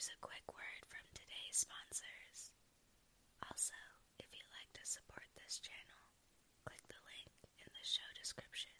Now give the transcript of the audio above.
here's a quick word from today's sponsors. Also, if you'd like to support this channel, click the link in the show description.